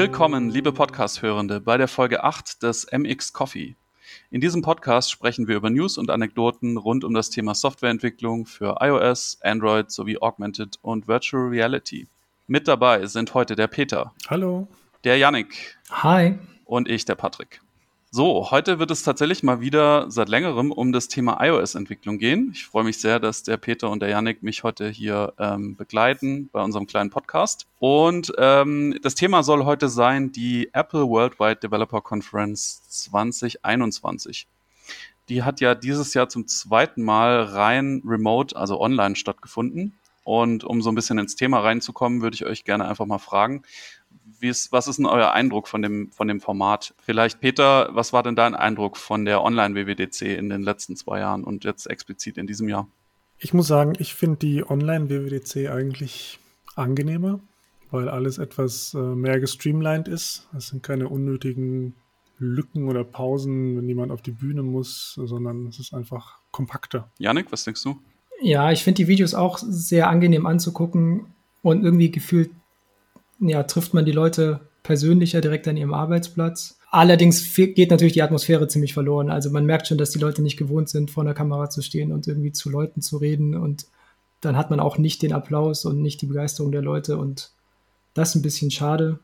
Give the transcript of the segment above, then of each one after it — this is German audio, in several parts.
Willkommen, liebe Podcast-Hörende, bei der Folge 8 des MX Coffee. In diesem Podcast sprechen wir über News und Anekdoten rund um das Thema Softwareentwicklung für iOS, Android sowie Augmented und Virtual Reality. Mit dabei sind heute der Peter. Hallo. Der Yannick. Hi. Und ich, der Patrick. So, heute wird es tatsächlich mal wieder seit längerem um das Thema iOS-Entwicklung gehen. Ich freue mich sehr, dass der Peter und der Yannick mich heute hier ähm, begleiten bei unserem kleinen Podcast. Und ähm, das Thema soll heute sein die Apple Worldwide Developer Conference 2021. Die hat ja dieses Jahr zum zweiten Mal rein remote, also online stattgefunden. Und um so ein bisschen ins Thema reinzukommen, würde ich euch gerne einfach mal fragen, wie ist, was ist denn euer Eindruck von dem, von dem Format? Vielleicht, Peter, was war denn dein Eindruck von der Online-WWDC in den letzten zwei Jahren und jetzt explizit in diesem Jahr? Ich muss sagen, ich finde die Online-WWDC eigentlich angenehmer, weil alles etwas äh, mehr gestreamlined ist. Es sind keine unnötigen Lücken oder Pausen, wenn jemand auf die Bühne muss, sondern es ist einfach kompakter. Janik, was denkst du? Ja, ich finde die Videos auch sehr angenehm anzugucken und irgendwie gefühlt ja, trifft man die Leute persönlicher direkt an ihrem Arbeitsplatz. Allerdings geht natürlich die Atmosphäre ziemlich verloren. Also man merkt schon, dass die Leute nicht gewohnt sind, vor einer Kamera zu stehen und irgendwie zu Leuten zu reden. Und dann hat man auch nicht den Applaus und nicht die Begeisterung der Leute. Und das ist ein bisschen schade.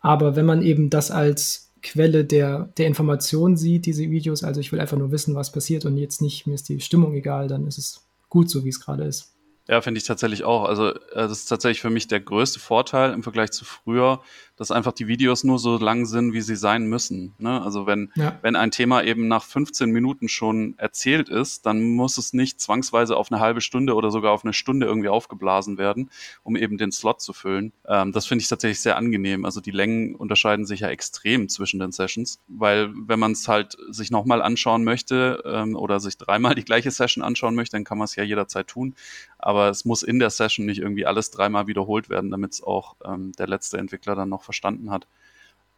Aber wenn man eben das als Quelle der, der Information sieht, diese Videos, also ich will einfach nur wissen, was passiert und jetzt nicht, mir ist die Stimmung egal, dann ist es gut so, wie es gerade ist. Ja, finde ich tatsächlich auch. Also äh, das ist tatsächlich für mich der größte Vorteil im Vergleich zu früher, dass einfach die Videos nur so lang sind, wie sie sein müssen. Ne? Also wenn, ja. wenn ein Thema eben nach 15 Minuten schon erzählt ist, dann muss es nicht zwangsweise auf eine halbe Stunde oder sogar auf eine Stunde irgendwie aufgeblasen werden, um eben den Slot zu füllen. Ähm, das finde ich tatsächlich sehr angenehm. Also die Längen unterscheiden sich ja extrem zwischen den Sessions, weil wenn man es halt sich nochmal anschauen möchte ähm, oder sich dreimal die gleiche Session anschauen möchte, dann kann man es ja jederzeit tun. Aber es muss in der Session nicht irgendwie alles dreimal wiederholt werden, damit es auch ähm, der letzte Entwickler dann noch verstanden hat.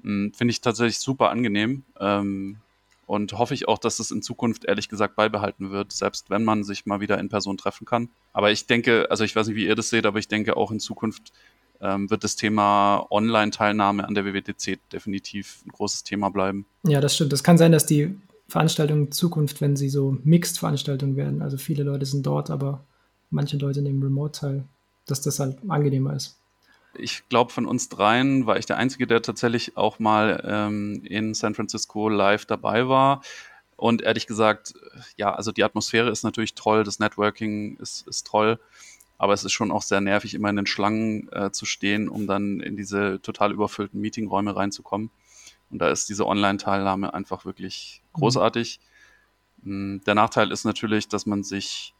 Hm, finde ich tatsächlich super angenehm ähm, und hoffe ich auch, dass es in Zukunft ehrlich gesagt beibehalten wird, selbst wenn man sich mal wieder in Person treffen kann. Aber ich denke, also ich weiß nicht, wie ihr das seht, aber ich denke auch in Zukunft ähm, wird das Thema Online-Teilnahme an der WWDC definitiv ein großes Thema bleiben. Ja, das stimmt. Es kann sein, dass die Veranstaltungen in Zukunft, wenn sie so Mixed-Veranstaltungen werden, also viele Leute sind dort, aber manche Leute nehmen Remote teil, dass das halt angenehmer ist. Ich glaube, von uns dreien war ich der Einzige, der tatsächlich auch mal ähm, in San Francisco live dabei war. Und ehrlich gesagt, ja, also die Atmosphäre ist natürlich toll, das Networking ist, ist toll, aber es ist schon auch sehr nervig, immer in den Schlangen äh, zu stehen, um dann in diese total überfüllten Meetingräume reinzukommen. Und da ist diese Online-Teilnahme einfach wirklich mhm. großartig. Mhm. Der Nachteil ist natürlich, dass man sich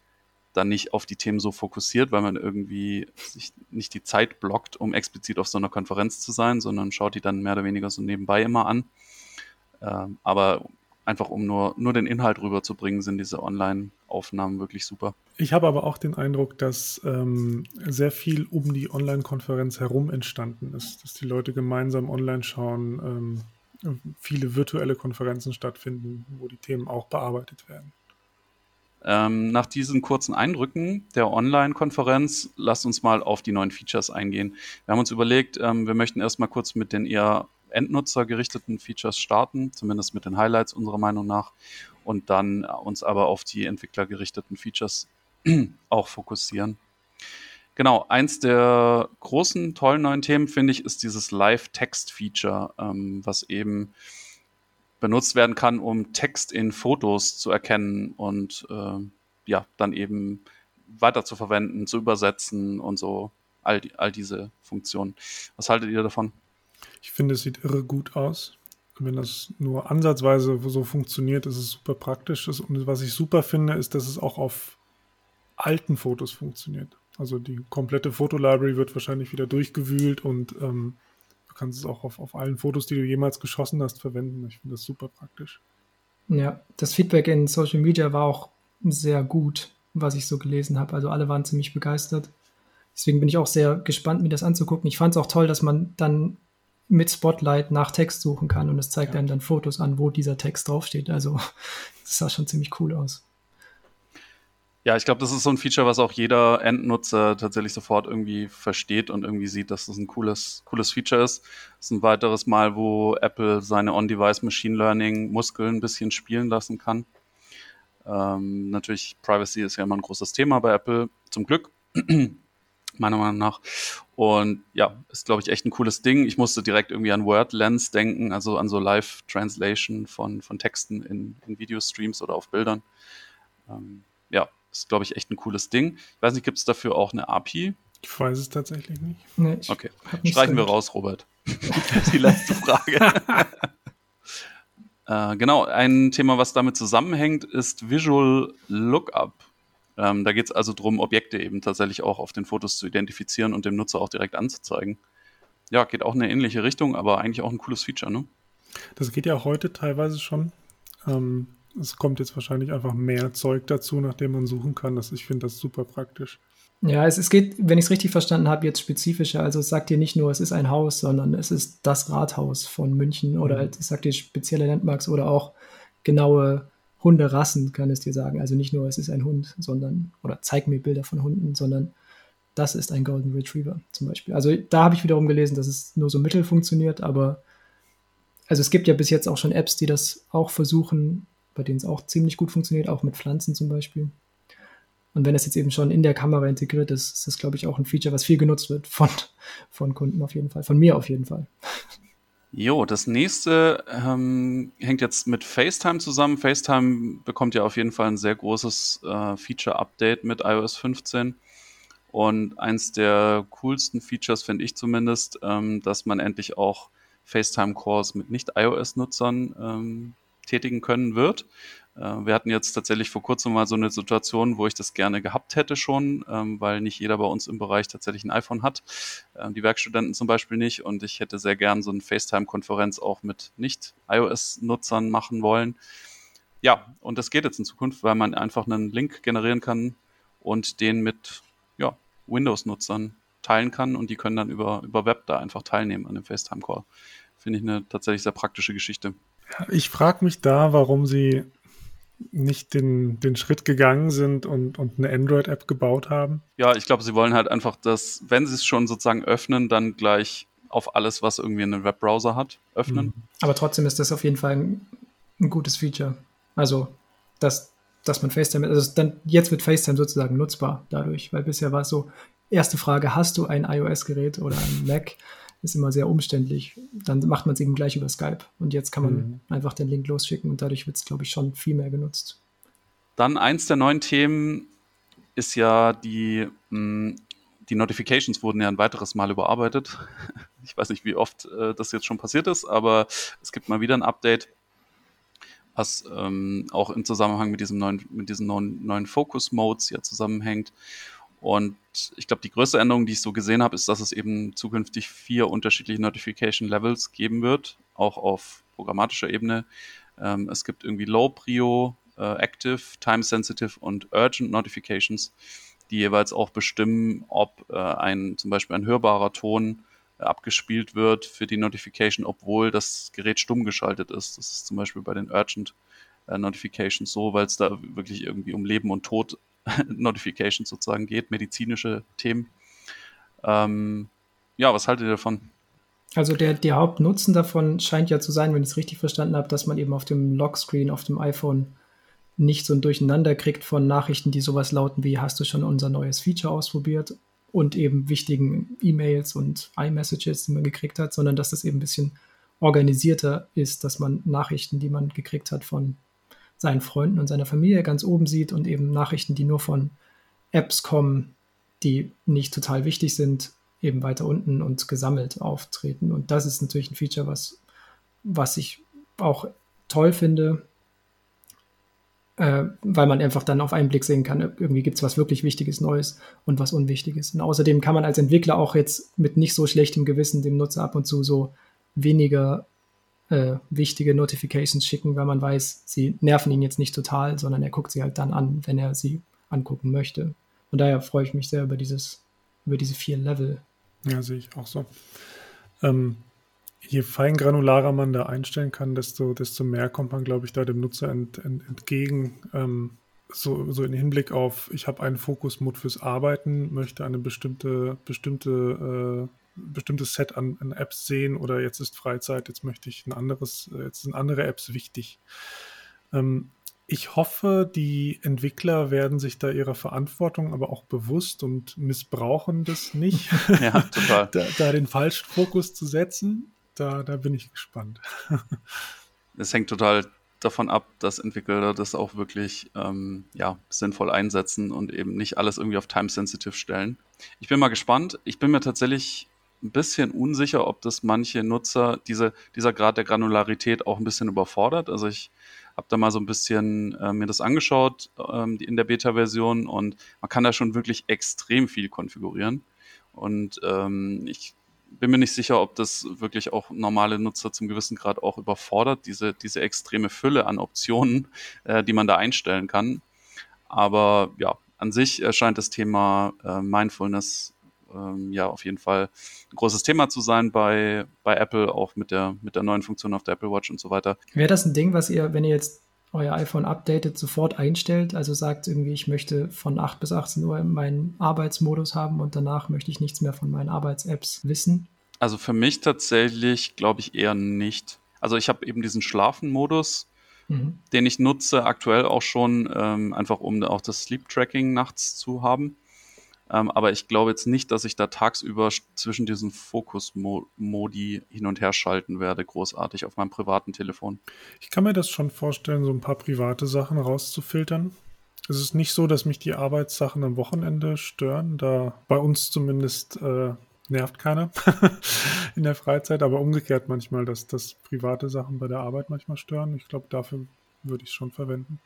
dann nicht auf die Themen so fokussiert, weil man irgendwie sich nicht die Zeit blockt, um explizit auf so einer Konferenz zu sein, sondern schaut die dann mehr oder weniger so nebenbei immer an. Ähm, aber einfach um nur, nur den Inhalt rüberzubringen, sind diese Online-Aufnahmen wirklich super. Ich habe aber auch den Eindruck, dass ähm, sehr viel um die Online-Konferenz herum entstanden ist, dass die Leute gemeinsam online schauen, ähm, viele virtuelle Konferenzen stattfinden, wo die Themen auch bearbeitet werden. Ähm, nach diesen kurzen Eindrücken der Online-Konferenz, lasst uns mal auf die neuen Features eingehen. Wir haben uns überlegt, ähm, wir möchten erstmal kurz mit den eher Endnutzer-gerichteten Features starten, zumindest mit den Highlights unserer Meinung nach, und dann uns aber auf die entwicklergerichteten Features auch fokussieren. Genau, eins der großen, tollen neuen Themen, finde ich, ist dieses Live-Text-Feature, ähm, was eben benutzt werden kann, um Text in Fotos zu erkennen und äh, ja, dann eben weiter zu verwenden, zu übersetzen und so. All, die, all diese Funktionen. Was haltet ihr davon? Ich finde, es sieht irre gut aus. Wenn das nur ansatzweise so funktioniert, ist es super praktisch. Und was ich super finde, ist, dass es auch auf alten Fotos funktioniert. Also die komplette Fotolibrary wird wahrscheinlich wieder durchgewühlt und ähm, Du kannst es auch auf, auf allen Fotos, die du jemals geschossen hast, verwenden. Ich finde das super praktisch. Ja, das Feedback in Social Media war auch sehr gut, was ich so gelesen habe. Also alle waren ziemlich begeistert. Deswegen bin ich auch sehr gespannt, mir das anzugucken. Ich fand es auch toll, dass man dann mit Spotlight nach Text suchen kann und es zeigt ja. einem dann Fotos an, wo dieser Text draufsteht. Also das sah schon ziemlich cool aus. Ja, ich glaube, das ist so ein Feature, was auch jeder Endnutzer tatsächlich sofort irgendwie versteht und irgendwie sieht, dass das ein cooles, cooles Feature ist. Das ist ein weiteres Mal, wo Apple seine On-Device Machine Learning Muskeln ein bisschen spielen lassen kann. Ähm, natürlich, Privacy ist ja immer ein großes Thema bei Apple, zum Glück, meiner Meinung nach. Und ja, ist, glaube ich, echt ein cooles Ding. Ich musste direkt irgendwie an Word Lens denken, also an so Live-Translation von, von Texten in, in Videostreams oder auf Bildern. Ähm, ja, ist, glaube ich, echt ein cooles Ding. Ich weiß nicht, gibt es dafür auch eine API? Ich weiß es tatsächlich nicht. Nee, okay, streichen wir raus, Robert. Die letzte Frage. äh, genau, ein Thema, was damit zusammenhängt, ist Visual Lookup. Ähm, da geht es also darum, Objekte eben tatsächlich auch auf den Fotos zu identifizieren und dem Nutzer auch direkt anzuzeigen. Ja, geht auch in eine ähnliche Richtung, aber eigentlich auch ein cooles Feature, ne? Das geht ja heute teilweise schon. Ähm, es kommt jetzt wahrscheinlich einfach mehr Zeug dazu, nachdem man suchen kann. Das, ich finde das super praktisch. Ja, es, es geht, wenn ich es richtig verstanden habe, jetzt spezifischer. Also es sagt dir nicht nur, es ist ein Haus, sondern es ist das Rathaus von München oder mhm. es sagt dir spezielle Landmarks oder auch genaue Hunderassen, kann es dir sagen. Also nicht nur, es ist ein Hund, sondern, oder zeig mir Bilder von Hunden, sondern das ist ein Golden Retriever zum Beispiel. Also da habe ich wiederum gelesen, dass es nur so mittel funktioniert, aber also es gibt ja bis jetzt auch schon Apps, die das auch versuchen, bei denen es auch ziemlich gut funktioniert, auch mit Pflanzen zum Beispiel. Und wenn das jetzt eben schon in der Kamera integriert ist, ist das, glaube ich, auch ein Feature, was viel genutzt wird von, von Kunden auf jeden Fall, von mir auf jeden Fall. Jo, das nächste ähm, hängt jetzt mit FaceTime zusammen. FaceTime bekommt ja auf jeden Fall ein sehr großes äh, Feature-Update mit iOS 15. Und eins der coolsten Features finde ich zumindest, ähm, dass man endlich auch FaceTime-Calls mit Nicht-iOS-Nutzern ähm, tätigen können wird. Äh, wir hatten jetzt tatsächlich vor kurzem mal so eine Situation, wo ich das gerne gehabt hätte schon, ähm, weil nicht jeder bei uns im Bereich tatsächlich ein iPhone hat. Ähm, die Werkstudenten zum Beispiel nicht. Und ich hätte sehr gern so eine FaceTime-Konferenz auch mit Nicht-iOS-Nutzern machen wollen. Ja, und das geht jetzt in Zukunft, weil man einfach einen Link generieren kann und den mit ja, Windows-Nutzern teilen kann und die können dann über, über Web da einfach teilnehmen an dem FaceTime-Call. Finde ich eine tatsächlich sehr praktische Geschichte. Ich frage mich da, warum sie nicht den, den Schritt gegangen sind und, und eine Android-App gebaut haben. Ja, ich glaube, sie wollen halt einfach, dass, wenn sie es schon sozusagen öffnen, dann gleich auf alles, was irgendwie einen Webbrowser hat, öffnen. Mhm. Aber trotzdem ist das auf jeden Fall ein, ein gutes Feature. Also, dass, dass man FaceTime, also dann jetzt wird FaceTime sozusagen nutzbar dadurch, weil bisher war es so, erste Frage, hast du ein iOS-Gerät oder ein Mac? Ist immer sehr umständlich. Dann macht man es eben gleich über Skype. Und jetzt kann man mhm. einfach den Link losschicken und dadurch wird es, glaube ich, schon viel mehr genutzt. Dann eins der neuen Themen ist ja die, mh, die Notifications wurden ja ein weiteres Mal überarbeitet. Ich weiß nicht, wie oft äh, das jetzt schon passiert ist, aber es gibt mal wieder ein Update, was ähm, auch im Zusammenhang mit diesem neuen, mit diesen neuen, neuen Focus-Modes ja zusammenhängt. Und ich glaube, die größte Änderung, die ich so gesehen habe, ist, dass es eben zukünftig vier unterschiedliche Notification Levels geben wird, auch auf programmatischer Ebene. Ähm, es gibt irgendwie Low Prio, äh, Active, Time Sensitive und Urgent Notifications, die jeweils auch bestimmen, ob äh, ein zum Beispiel ein hörbarer Ton äh, abgespielt wird für die Notification, obwohl das Gerät stumm geschaltet ist. Das ist zum Beispiel bei den Urgent äh, Notifications so, weil es da wirklich irgendwie um Leben und Tod Notifications sozusagen geht, medizinische Themen. Ähm, ja, was haltet ihr davon? Also der, der Hauptnutzen davon scheint ja zu sein, wenn ich es richtig verstanden habe, dass man eben auf dem Lockscreen auf dem iPhone nicht so ein Durcheinander kriegt von Nachrichten, die sowas lauten wie, hast du schon unser neues Feature ausprobiert? Und eben wichtigen E-Mails und iMessages, die man gekriegt hat, sondern dass das eben ein bisschen organisierter ist, dass man Nachrichten, die man gekriegt hat von seinen Freunden und seiner Familie ganz oben sieht und eben Nachrichten, die nur von Apps kommen, die nicht total wichtig sind, eben weiter unten und gesammelt auftreten. Und das ist natürlich ein Feature, was, was ich auch toll finde, äh, weil man einfach dann auf einen Blick sehen kann, irgendwie gibt es was wirklich Wichtiges Neues und was Unwichtiges. Und außerdem kann man als Entwickler auch jetzt mit nicht so schlechtem Gewissen dem Nutzer ab und zu so weniger äh, wichtige Notifications schicken, weil man weiß, sie nerven ihn jetzt nicht total, sondern er guckt sie halt dann an, wenn er sie angucken möchte. Und daher freue ich mich sehr über dieses, über diese vier Level. Ja, sehe ich auch so. Ähm, je feingranularer man da einstellen kann, desto, desto mehr kommt man, glaube ich, da dem Nutzer ent, ent, entgegen. Ähm, so, so im Hinblick auf, ich habe einen Fokus-Mode fürs Arbeiten, möchte eine bestimmte, bestimmte, äh, bestimmtes Set an, an, Apps sehen oder jetzt ist Freizeit, jetzt möchte ich ein anderes, jetzt sind andere Apps wichtig. Ähm, ich hoffe, die Entwickler werden sich da ihrer Verantwortung aber auch bewusst und missbrauchen das nicht. ja, total. da, da, den falschen Fokus zu setzen, da, da bin ich gespannt. es hängt total davon ab, dass Entwickler das auch wirklich ähm, ja, sinnvoll einsetzen und eben nicht alles irgendwie auf Time-Sensitive stellen. Ich bin mal gespannt. Ich bin mir tatsächlich ein bisschen unsicher, ob das manche Nutzer, diese, dieser Grad der Granularität auch ein bisschen überfordert. Also ich habe da mal so ein bisschen äh, mir das angeschaut ähm, in der Beta-Version und man kann da schon wirklich extrem viel konfigurieren. Und ähm, ich bin mir nicht sicher, ob das wirklich auch normale Nutzer zum gewissen Grad auch überfordert, diese, diese extreme Fülle an Optionen, äh, die man da einstellen kann. Aber ja, an sich erscheint das Thema äh, Mindfulness ähm, ja auf jeden Fall ein großes Thema zu sein bei, bei Apple, auch mit der, mit der neuen Funktion auf der Apple Watch und so weiter. Wäre das ein Ding, was ihr, wenn ihr jetzt euer iPhone updatet, sofort einstellt? Also sagt irgendwie, ich möchte von 8 bis 18 Uhr meinen Arbeitsmodus haben und danach möchte ich nichts mehr von meinen Arbeits-Apps wissen? Also für mich tatsächlich glaube ich eher nicht. Also ich habe eben diesen Schlafen-Modus, mhm. den ich nutze aktuell auch schon, ähm, einfach um auch das Sleep-Tracking nachts zu haben. Ähm, aber ich glaube jetzt nicht, dass ich da tagsüber zwischen diesen Fokus-Modi hin und her schalten werde, großartig auf meinem privaten Telefon. Ich kann mir das schon vorstellen, so ein paar private Sachen rauszufiltern. Es ist nicht so, dass mich die Arbeitssachen am Wochenende stören, da bei uns zumindest äh, nervt keiner in der Freizeit, aber umgekehrt manchmal, dass, dass private Sachen bei der Arbeit manchmal stören. Ich glaube, dafür würde ich es schon verwenden.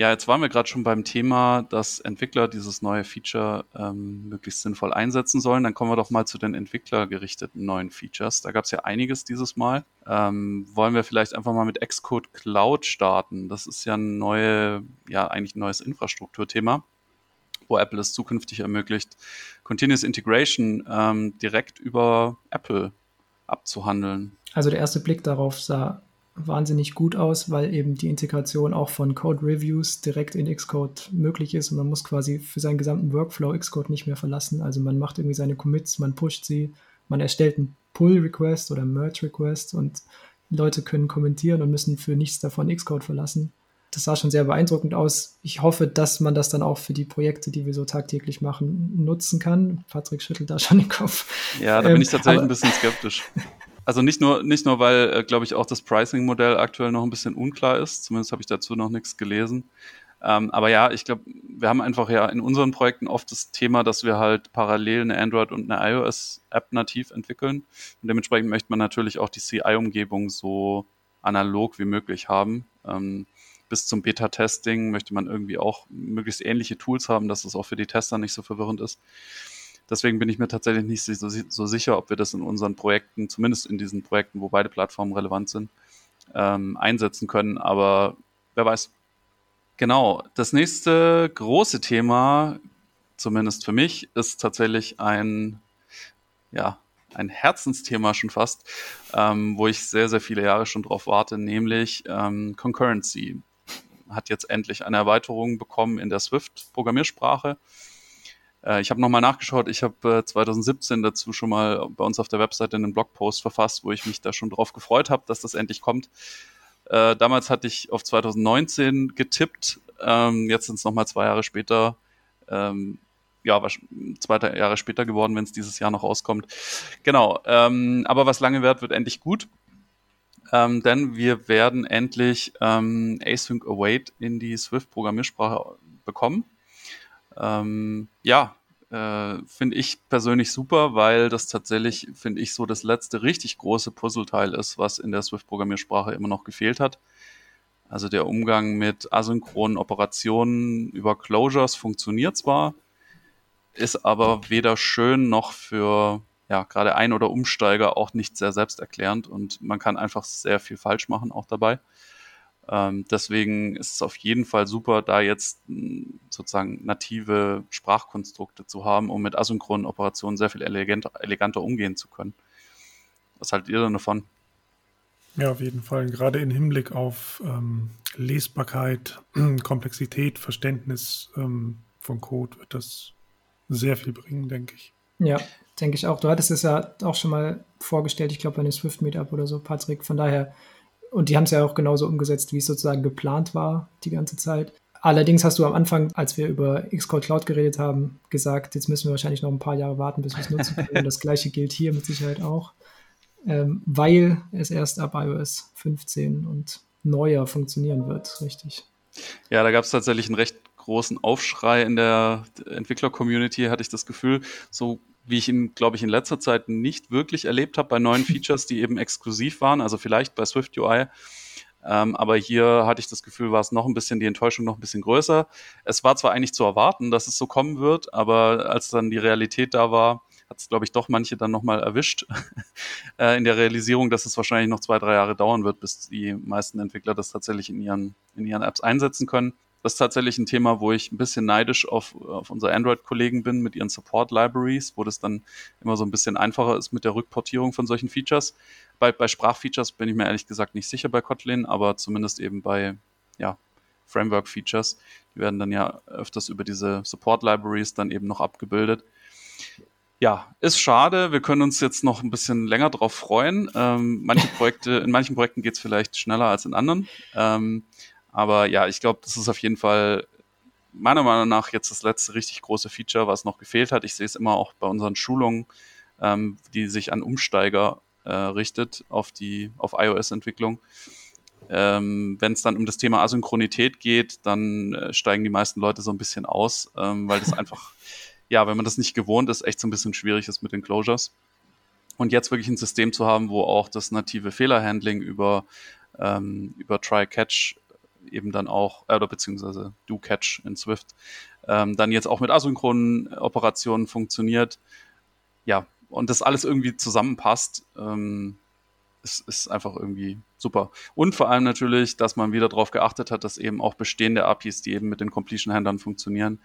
Ja, jetzt waren wir gerade schon beim Thema, dass Entwickler dieses neue Feature ähm, möglichst sinnvoll einsetzen sollen. Dann kommen wir doch mal zu den entwicklergerichteten neuen Features. Da gab es ja einiges dieses Mal. Ähm, wollen wir vielleicht einfach mal mit Xcode Cloud starten? Das ist ja ein neue, ja eigentlich ein neues Infrastrukturthema, wo Apple es zukünftig ermöglicht, Continuous Integration ähm, direkt über Apple abzuhandeln. Also der erste Blick darauf sah wahnsinnig gut aus, weil eben die Integration auch von Code Reviews direkt in Xcode möglich ist und man muss quasi für seinen gesamten Workflow Xcode nicht mehr verlassen. Also man macht irgendwie seine Commits, man pusht sie, man erstellt einen Pull-Request oder Merge-Request und Leute können kommentieren und müssen für nichts davon Xcode verlassen. Das sah schon sehr beeindruckend aus. Ich hoffe, dass man das dann auch für die Projekte, die wir so tagtäglich machen, nutzen kann. Patrick schüttelt da schon den Kopf. Ja, da bin ich ähm, tatsächlich ähm, ein bisschen skeptisch. Also nicht nur, nicht nur, weil, äh, glaube ich, auch das Pricing-Modell aktuell noch ein bisschen unklar ist. Zumindest habe ich dazu noch nichts gelesen. Ähm, aber ja, ich glaube, wir haben einfach ja in unseren Projekten oft das Thema, dass wir halt parallel eine Android- und eine iOS-App nativ entwickeln. Und dementsprechend möchte man natürlich auch die CI-Umgebung so analog wie möglich haben. Ähm, bis zum Beta-Testing möchte man irgendwie auch möglichst ähnliche Tools haben, dass es auch für die Tester nicht so verwirrend ist. Deswegen bin ich mir tatsächlich nicht so, so, sicher, ob wir das in unseren Projekten, zumindest in diesen Projekten, wo beide Plattformen relevant sind, ähm, einsetzen können. Aber wer weiß. Genau, das nächste große Thema, zumindest für mich, ist tatsächlich ein, ja, ein Herzensthema schon fast, ähm, wo ich sehr, sehr viele Jahre schon drauf warte, nämlich ähm, Concurrency. Hat jetzt endlich eine Erweiterung bekommen in der Swift-Programmiersprache. Äh, ich habe nochmal nachgeschaut, ich habe äh, 2017 dazu schon mal bei uns auf der Webseite einen Blogpost verfasst, wo ich mich da schon drauf gefreut habe, dass das endlich kommt. Äh, damals hatte ich auf 2019 getippt, ähm, jetzt sind es nochmal zwei Jahre später, ähm, ja, zwei Jahre später geworden, wenn es dieses Jahr noch rauskommt. Genau, ähm, aber was lange wird, wird endlich gut. Ähm, denn wir werden endlich ähm, Async Await in die Swift-Programmiersprache bekommen. Ähm, ja, äh, finde ich persönlich super, weil das tatsächlich, finde ich, so das letzte richtig große Puzzleteil ist, was in der Swift-Programmiersprache immer noch gefehlt hat. Also der Umgang mit asynchronen Operationen über Closures funktioniert zwar, ist aber weder schön noch für ja, gerade Ein- oder Umsteiger auch nicht sehr selbsterklärend und man kann einfach sehr viel falsch machen auch dabei. Ähm, deswegen ist es auf jeden Fall super, da jetzt hm, sozusagen native Sprachkonstrukte zu haben, um mit asynchronen Operationen sehr viel eleganter, eleganter umgehen zu können. Was haltet ihr denn davon? Ja, auf jeden Fall. Gerade im Hinblick auf ähm, Lesbarkeit, Komplexität, Verständnis ähm, von Code wird das sehr viel bringen, denke ich. Ja, denke ich auch. Du hattest es ja auch schon mal vorgestellt, ich glaube bei einem Swift Meetup oder so, Patrick. Von daher, und die haben es ja auch genauso umgesetzt, wie es sozusagen geplant war die ganze Zeit. Allerdings hast du am Anfang, als wir über Xcode Cloud geredet haben, gesagt, jetzt müssen wir wahrscheinlich noch ein paar Jahre warten, bis wir es nutzen können. Das gleiche gilt hier mit Sicherheit auch, ähm, weil es erst ab iOS 15 und neuer funktionieren wird, richtig. Ja, da gab es tatsächlich einen recht großen Aufschrei in der Entwickler-Community, hatte ich das Gefühl, so wie ich ihn, glaube ich, in letzter Zeit nicht wirklich erlebt habe bei neuen Features, die eben exklusiv waren, also vielleicht bei Swift UI. Ähm, aber hier hatte ich das Gefühl, war es noch ein bisschen, die Enttäuschung noch ein bisschen größer. Es war zwar eigentlich zu erwarten, dass es so kommen wird, aber als dann die Realität da war, hat es, glaube ich, doch manche dann nochmal erwischt äh, in der Realisierung, dass es wahrscheinlich noch zwei, drei Jahre dauern wird, bis die meisten Entwickler das tatsächlich in ihren, in ihren Apps einsetzen können. Das ist tatsächlich ein Thema, wo ich ein bisschen neidisch auf, auf unsere Android-Kollegen bin mit ihren Support-Libraries, wo das dann immer so ein bisschen einfacher ist mit der Rückportierung von solchen Features. Bei, bei Sprachfeatures bin ich mir ehrlich gesagt nicht sicher bei Kotlin, aber zumindest eben bei ja, Framework-Features. Die werden dann ja öfters über diese Support-Libraries dann eben noch abgebildet. Ja, ist schade. Wir können uns jetzt noch ein bisschen länger drauf freuen. Ähm, manche Projekte, in manchen Projekten geht es vielleicht schneller als in anderen. Ähm, aber ja, ich glaube, das ist auf jeden Fall meiner Meinung nach jetzt das letzte richtig große Feature, was noch gefehlt hat. Ich sehe es immer auch bei unseren Schulungen, ähm, die sich an Umsteiger äh, richtet auf die auf iOS-Entwicklung. Ähm, Wenn es dann um das Thema Asynchronität geht, dann äh, steigen die meisten Leute so ein bisschen aus, ähm, weil das einfach, ja, wenn man das nicht gewohnt ist, echt so ein bisschen schwierig ist mit den Closures. Und jetzt wirklich ein System zu haben, wo auch das native Fehlerhandling über, ähm, über Try-Catch eben dann auch, äh, oder beziehungsweise Do-Catch in Swift, ähm, dann jetzt auch mit asynchronen Operationen funktioniert. Ja, und das alles irgendwie zusammenpasst, ähm, ist, ist einfach irgendwie super. Und vor allem natürlich, dass man wieder darauf geachtet hat, dass eben auch bestehende APIs, die eben mit den Completion-Händlern funktionieren,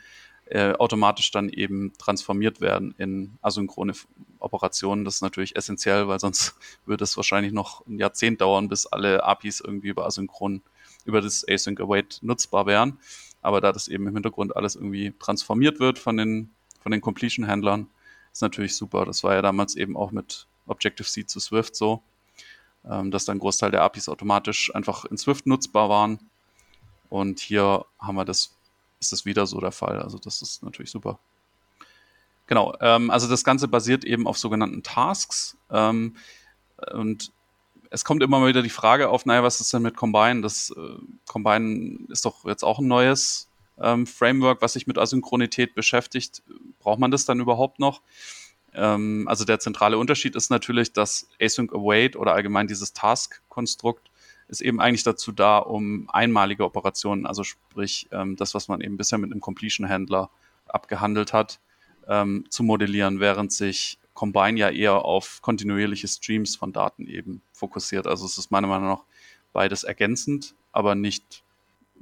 äh, automatisch dann eben transformiert werden in asynchrone Operationen. Das ist natürlich essentiell, weil sonst würde es wahrscheinlich noch ein Jahrzehnt dauern, bis alle APIs irgendwie über asynchron über das Async Await nutzbar wären. Aber da das eben im Hintergrund alles irgendwie transformiert wird von den, von den Completion-Händlern, ist natürlich super. Das war ja damals eben auch mit Objective-C zu Swift so, ähm, dass dann Großteil der APIs automatisch einfach in Swift nutzbar waren. Und hier haben wir das, ist das wieder so der Fall. Also das ist natürlich super. Genau, ähm, also das Ganze basiert eben auf sogenannten Tasks. Ähm, und es kommt immer wieder die Frage auf, naja, was ist denn mit Combine? Das äh, Combine ist doch jetzt auch ein neues ähm, Framework, was sich mit Asynchronität beschäftigt. Braucht man das dann überhaupt noch? Ähm, also der zentrale Unterschied ist natürlich, dass Async Await oder allgemein dieses Task-Konstrukt ist eben eigentlich dazu da, um einmalige Operationen, also sprich ähm, das, was man eben bisher mit einem Completion-Händler abgehandelt hat, ähm, zu modellieren, während sich Combine ja eher auf kontinuierliche Streams von Daten eben fokussiert. Also es ist meiner Meinung nach beides ergänzend, aber nicht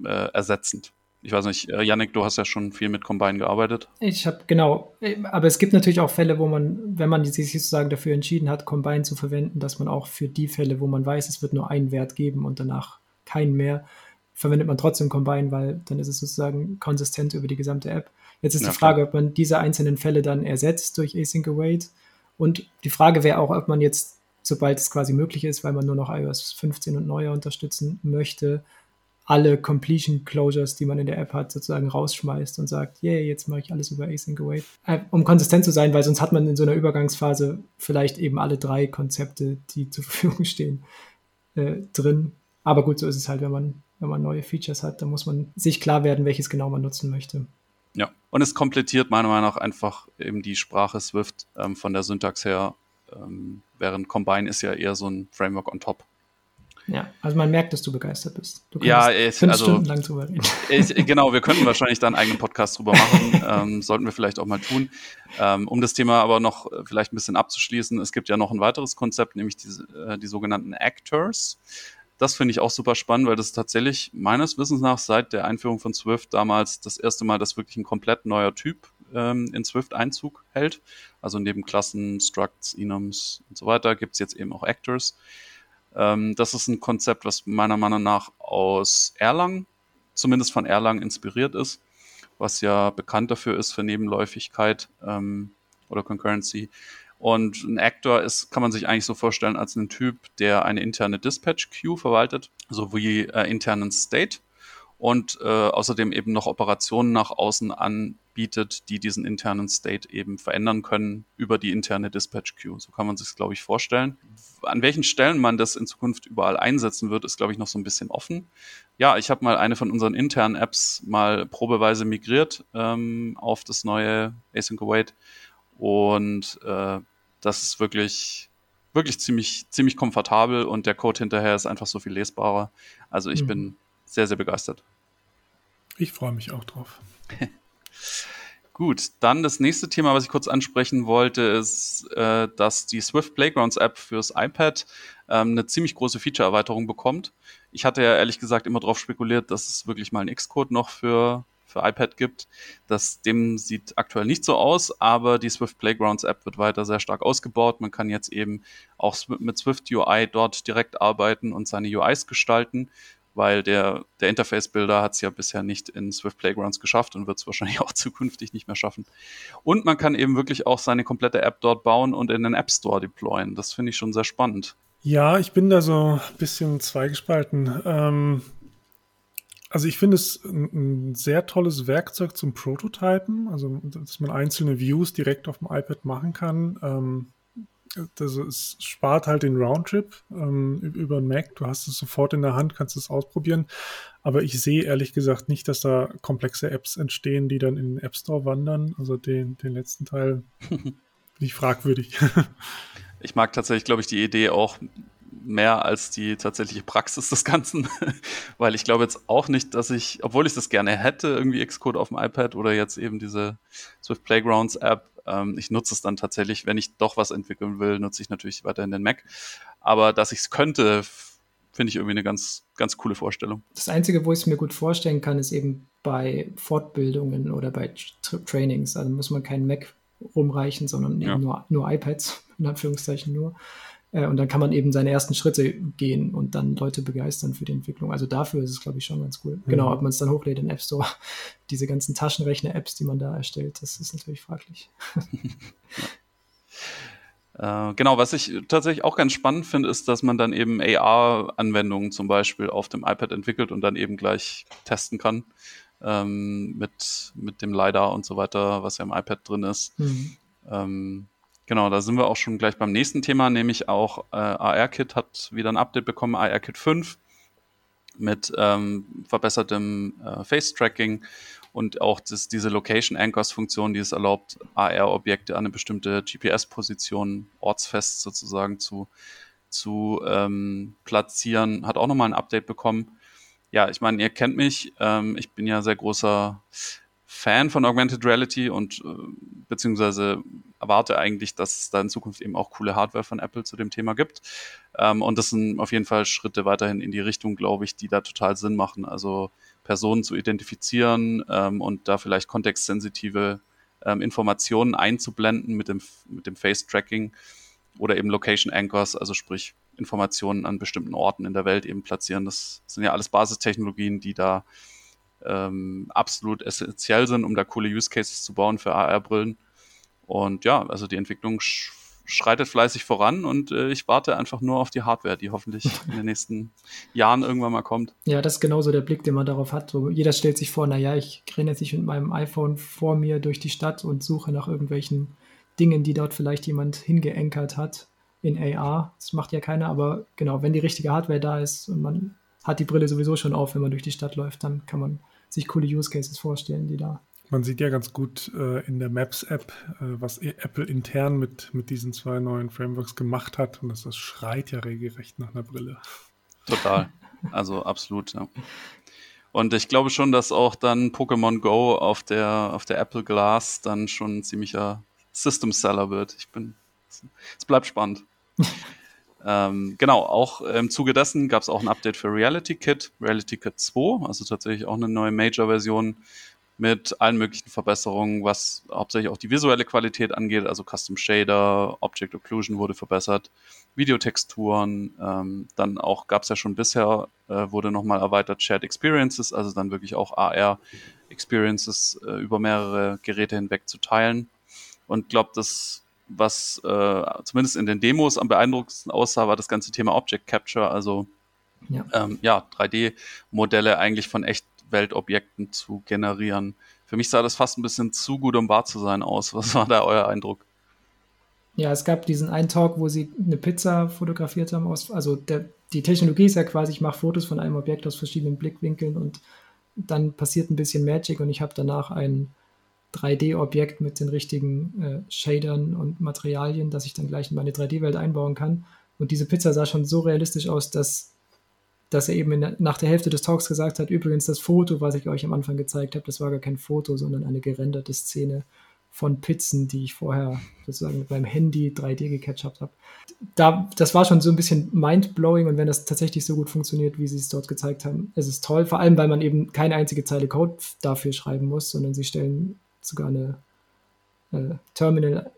äh, ersetzend. Ich weiß nicht, äh, Yannick, du hast ja schon viel mit Combine gearbeitet. Ich habe, genau, aber es gibt natürlich auch Fälle, wo man, wenn man sich sozusagen dafür entschieden hat, Combine zu verwenden, dass man auch für die Fälle, wo man weiß, es wird nur einen Wert geben und danach keinen mehr, verwendet man trotzdem Combine, weil dann ist es sozusagen konsistent über die gesamte App. Jetzt ist ja, die Frage, klar. ob man diese einzelnen Fälle dann ersetzt durch Async Await und die Frage wäre auch, ob man jetzt, sobald es quasi möglich ist, weil man nur noch iOS 15 und neuer unterstützen möchte, alle Completion Closures, die man in der App hat, sozusagen rausschmeißt und sagt, yeah, jetzt mache ich alles über Async Await. Äh, um konsistent zu sein, weil sonst hat man in so einer Übergangsphase vielleicht eben alle drei Konzepte, die zur Verfügung stehen, äh, drin. Aber gut, so ist es halt, wenn man, wenn man neue Features hat, dann muss man sich klar werden, welches genau man nutzen möchte. Ja, und es komplettiert meiner Meinung nach einfach eben die Sprache Swift ähm, von der Syntax her, ähm, während Combine ist ja eher so ein Framework on top. Ja, also man merkt, dass du begeistert bist. Du ja, ich, fünf also, Stunden lang drüber reden. Ich, genau, wir könnten wahrscheinlich da einen eigenen Podcast drüber machen. ähm, sollten wir vielleicht auch mal tun. Ähm, um das Thema aber noch äh, vielleicht ein bisschen abzuschließen, es gibt ja noch ein weiteres Konzept, nämlich die, äh, die sogenannten Actors. Das finde ich auch super spannend, weil das tatsächlich meines Wissens nach seit der Einführung von Swift damals das erste Mal, dass wirklich ein komplett neuer Typ ähm, in Swift Einzug hält. Also neben Klassen, Structs, Enums und so weiter gibt es jetzt eben auch Actors. Ähm, das ist ein Konzept, was meiner Meinung nach aus Erlangen, zumindest von Erlangen inspiriert ist, was ja bekannt dafür ist für Nebenläufigkeit ähm, oder Concurrency. Und ein Actor ist, kann man sich eigentlich so vorstellen, als einen Typ, der eine interne Dispatch Queue verwaltet, sowie äh, internen State und äh, außerdem eben noch Operationen nach außen anbietet, die diesen internen State eben verändern können über die interne Dispatch Queue. So kann man sich glaube ich, vorstellen. An welchen Stellen man das in Zukunft überall einsetzen wird, ist, glaube ich, noch so ein bisschen offen. Ja, ich habe mal eine von unseren internen Apps mal probeweise migriert ähm, auf das neue Async Await und äh, das ist wirklich, wirklich ziemlich, ziemlich komfortabel und der Code hinterher ist einfach so viel lesbarer. Also ich mhm. bin sehr, sehr begeistert. Ich freue mich auch drauf. Gut, dann das nächste Thema, was ich kurz ansprechen wollte, ist, äh, dass die Swift Playgrounds App fürs iPad ähm, eine ziemlich große Feature-Erweiterung bekommt. Ich hatte ja ehrlich gesagt immer darauf spekuliert, dass es wirklich mal einen Xcode noch für für iPad gibt. Das, dem sieht aktuell nicht so aus, aber die Swift Playgrounds App wird weiter sehr stark ausgebaut. Man kann jetzt eben auch mit Swift UI dort direkt arbeiten und seine UIs gestalten, weil der, der Interface-Builder hat es ja bisher nicht in Swift Playgrounds geschafft und wird es wahrscheinlich auch zukünftig nicht mehr schaffen. Und man kann eben wirklich auch seine komplette App dort bauen und in den App Store deployen. Das finde ich schon sehr spannend. Ja, ich bin da so ein bisschen zweigespalten. Ähm, also ich finde es ein, ein, sehr tolles Werkzeug zum Prototypen, also dass man einzelne Views direkt auf dem iPad machen kann. Ähm, das, es spart halt den Roundtrip ähm, über den Mac. Du hast es sofort in der Hand, kannst es ausprobieren. Aber ich sehe ehrlich gesagt nicht, dass da komplexe Apps entstehen, die dann in den App Store wandern. Also den, den letzten Teil finde ich fragwürdig. ich mag tatsächlich, glaube ich, die Idee auch mehr als die tatsächliche Praxis des Ganzen, weil ich glaube jetzt auch nicht, dass ich, obwohl ich das gerne hätte, irgendwie Xcode auf dem iPad oder jetzt eben diese Swift Playgrounds App, ähm, ich nutze es dann tatsächlich, wenn ich doch was entwickeln will, nutze ich natürlich weiterhin den Mac. Aber dass ich es könnte, finde ich irgendwie eine ganz, ganz coole Vorstellung. Das Einzige, wo ich es mir gut vorstellen kann, ist eben bei Fortbildungen oder bei Trainings. Also muss man keinen Mac rumreichen, sondern ja. nur, nur iPads, in Anführungszeichen nur. Äh, und dann kann man eben seine ersten Schritte gehen und dann Leute begeistern für die Entwicklung. Also dafür ist es, glaube ich, schon ganz cool. Mhm. Genau, ob man es dann hochlädt in App Store. Diese ganzen Taschenrechner-Apps, die man da erstellt, das ist natürlich fraglich. Äh, genau, was ich tatsächlich auch ganz spannend finde, ist, dass man dann eben AR-Anwendungen zum Beispiel auf dem iPad entwickelt und dann eben gleich testen kann ähm, mit, mit dem LiDAR und so weiter, was ja im iPad drin ist. Mhm. Ähm, Genau, da sind wir auch schon gleich beim nächsten Thema, nämlich auch äh, AR-Kit hat wieder ein Update bekommen, AR-Kit 5 mit ähm, verbessertem äh, Face-Tracking und auch das, diese Location Anchors-Funktion, die es erlaubt, AR-Objekte an eine bestimmte GPS-Position ortsfest sozusagen zu, zu ähm, platzieren, hat auch nochmal ein Update bekommen. Ja, ich meine, ihr kennt mich, ähm, ich bin ja sehr großer Fan von Augmented Reality und äh, beziehungsweise erwarte eigentlich, dass es da in Zukunft eben auch coole Hardware von Apple zu dem Thema gibt. Ähm, und das sind auf jeden Fall Schritte weiterhin in die Richtung, glaube ich, die da total Sinn machen. Also Personen zu identifizieren ähm, und da vielleicht kontextsensitive ähm, Informationen einzublenden mit dem, mit dem Face-Tracking oder eben Location Anchors, also sprich Informationen an bestimmten Orten in der Welt eben platzieren. Das sind ja alles Basistechnologien, die da ähm, absolut essentiell sind, um da coole Use Cases zu bauen für AR-Brillen. Und ja, also die Entwicklung sch schreitet fleißig voran und äh, ich warte einfach nur auf die Hardware, die hoffentlich in den nächsten Jahren irgendwann mal kommt. Ja, das ist genauso der Blick, den man darauf hat. So, jeder stellt sich vor, naja, ich renne jetzt nicht mit meinem iPhone vor mir durch die Stadt und suche nach irgendwelchen Dingen, die dort vielleicht jemand hingeankert hat in AR. Das macht ja keiner, aber genau, wenn die richtige Hardware da ist und man hat die Brille sowieso schon auf, wenn man durch die Stadt läuft, dann kann man sich coole Use Cases vorstellen, die da. Man sieht ja ganz gut äh, in der Maps-App, äh, was Apple intern mit, mit diesen zwei neuen Frameworks gemacht hat. Und das, das schreit ja regelrecht nach einer Brille. Total. Also absolut, ja. Und ich glaube schon, dass auch dann Pokémon Go auf der, auf der Apple Glass dann schon ein ziemlicher System Seller wird. Ich bin, es bleibt spannend. Ähm, genau, auch im Zuge dessen gab es auch ein Update für Reality Kit, Reality Kit 2, also tatsächlich auch eine neue Major-Version, mit allen möglichen Verbesserungen, was hauptsächlich auch die visuelle Qualität angeht. Also Custom Shader, Object Occlusion wurde verbessert, Videotexturen. Ähm, dann auch gab es ja schon bisher, äh, wurde nochmal erweitert Shared Experiences, also dann wirklich auch AR Experiences äh, über mehrere Geräte hinweg zu teilen. Und glaube, das was äh, zumindest in den Demos am beeindruckendsten aussah, war das ganze Thema Object Capture, also ja, ähm, ja 3D-Modelle eigentlich von echt Weltobjekten zu generieren. Für mich sah das fast ein bisschen zu gut, um wahr zu sein aus. Was war da euer Eindruck? Ja, es gab diesen einen Talk, wo sie eine Pizza fotografiert haben. Aus, also der, die Technologie ist ja quasi, ich mache Fotos von einem Objekt aus verschiedenen Blickwinkeln und dann passiert ein bisschen Magic und ich habe danach ein 3D-Objekt mit den richtigen äh, Shadern und Materialien, dass ich dann gleich in meine 3D-Welt einbauen kann. Und diese Pizza sah schon so realistisch aus, dass dass er eben der, nach der Hälfte des Talks gesagt hat, übrigens das Foto, was ich euch am Anfang gezeigt habe, das war gar kein Foto, sondern eine gerenderte Szene von Pizzen, die ich vorher sozusagen mit meinem Handy 3D gecatcht habe. Da, das war schon so ein bisschen mind-blowing und wenn das tatsächlich so gut funktioniert, wie sie es dort gezeigt haben, ist es toll, vor allem weil man eben keine einzige Zeile Code dafür schreiben muss, sondern sie stellen sogar eine äh, Terminal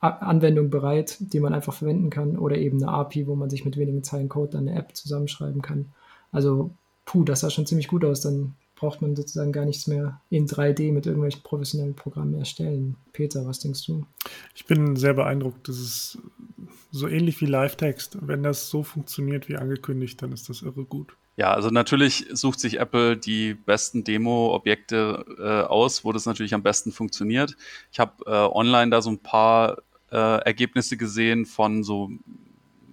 Anwendung bereit, die man einfach verwenden kann oder eben eine API, wo man sich mit wenigen Zeilen Code dann eine App zusammenschreiben kann. Also, puh, das sah schon ziemlich gut aus. Dann braucht man sozusagen gar nichts mehr in 3D mit irgendwelchen professionellen Programmen erstellen. Peter, was denkst du? Ich bin sehr beeindruckt. Das ist so ähnlich wie Live-Text. Wenn das so funktioniert wie angekündigt, dann ist das irre gut. Ja, also natürlich sucht sich Apple die besten Demo-Objekte äh, aus, wo das natürlich am besten funktioniert. Ich habe äh, online da so ein paar äh, Ergebnisse gesehen von so